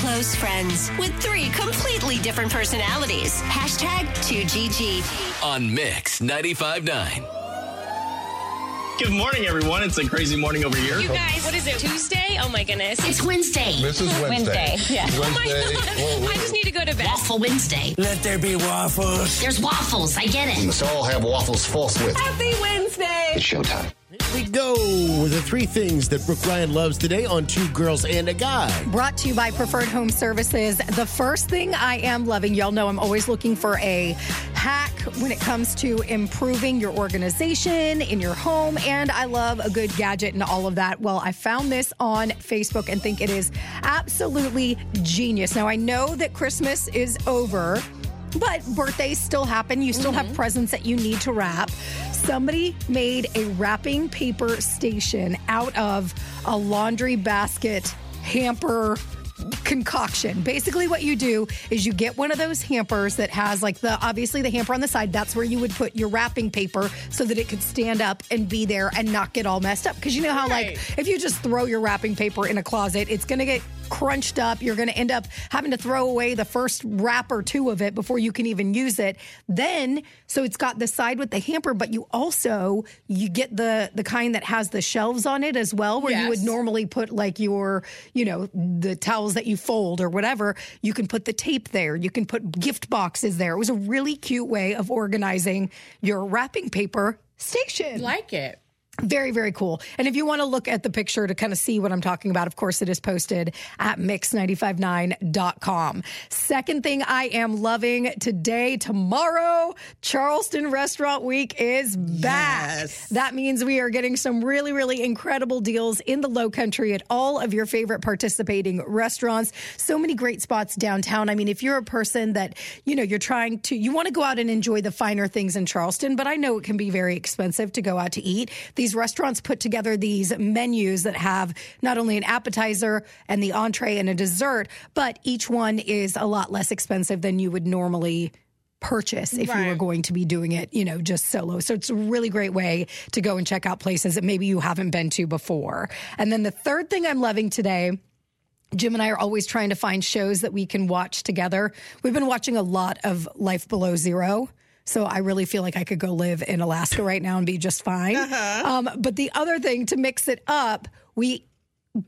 close friends with three completely different personalities. Hashtag 2GG. On Mix 95.9. Good morning, everyone. It's a crazy morning over here. You guys, what is it? Tuesday? Oh my goodness. It's Wednesday. This is Wednesday. Yeah. Oh my Wednesday. God. Whoa, whoa. I just need to go to bed. Waffle Wednesday. Let there be waffles. There's waffles. I get it. We must all have waffles forthwith. Happy Wednesday. It's showtime. We go with the three things that Brooke Ryan loves today on Two Girls and a Guy. Brought to you by Preferred Home Services. The first thing I am loving, y'all know I'm always looking for a hack when it comes to improving your organization in your home, and I love a good gadget and all of that. Well, I found this on Facebook and think it is absolutely genius. Now, I know that Christmas is over. But birthdays still happen. You still have mm-hmm. presents that you need to wrap. Somebody made a wrapping paper station out of a laundry basket hamper concoction. Basically, what you do is you get one of those hampers that has like the obviously the hamper on the side. That's where you would put your wrapping paper so that it could stand up and be there and not get all messed up. Because you know how like if you just throw your wrapping paper in a closet, it's gonna get crunched up. You're gonna end up having to throw away the first wrap or two of it before you can even use it. Then so it's got the side with the hamper, but you also you get the the kind that has the shelves on it as well, where you would normally put like your you know the towels that you fold or whatever. You can put the tape there. You can put gift boxes there. It was a really cute way of organizing your wrapping paper station. Like it. Very, very cool. And if you want to look at the picture to kind of see what I'm talking about, of course, it is posted at mix959.com. Second thing I am loving today, tomorrow, Charleston Restaurant Week is back. That means we are getting some really, really incredible deals in the low country at all of your favorite participating restaurants. So many great spots downtown. I mean, if you're a person that, you know, you're trying to, you want to go out and enjoy the finer things in Charleston, but I know it can be very expensive to go out to eat. These restaurants put together these menus that have not only an appetizer and the entree and a dessert, but each one is a lot less expensive than you would normally purchase if you were going to be doing it, you know, just solo. So it's a really great way to go and check out places that maybe you haven't been to before. And then the third thing I'm loving today Jim and I are always trying to find shows that we can watch together. We've been watching a lot of Life Below Zero. So I really feel like I could go live in Alaska right now and be just fine. Um, but the other thing to mix it up, we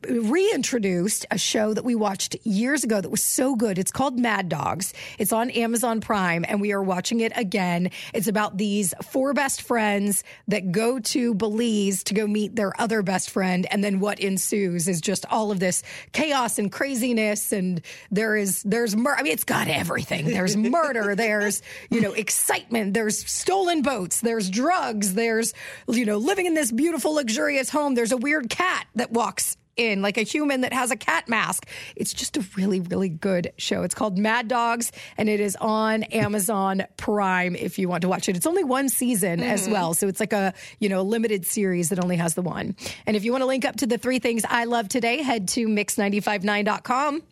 reintroduced a show that we watched years ago that was so good. It's called Mad Dogs. It's on Amazon Prime and we are watching it again. It's about these four best friends that go to Belize to go meet their other best friend. And then what ensues is just all of this chaos and craziness. And there is, there's, mur- I mean, it's got everything. There's murder. there's, you know, excitement. There's stolen boats. There's drugs. There's, you know, living in this beautiful, luxurious home. There's a weird cat that walks in, like a human that has a cat mask. It's just a really, really good show. It's called Mad Dogs, and it is on Amazon Prime if you want to watch it. It's only one season as mm-hmm. well, so it's like a you know limited series that only has the one. And if you want to link up to the three things I love today, head to mix959.com.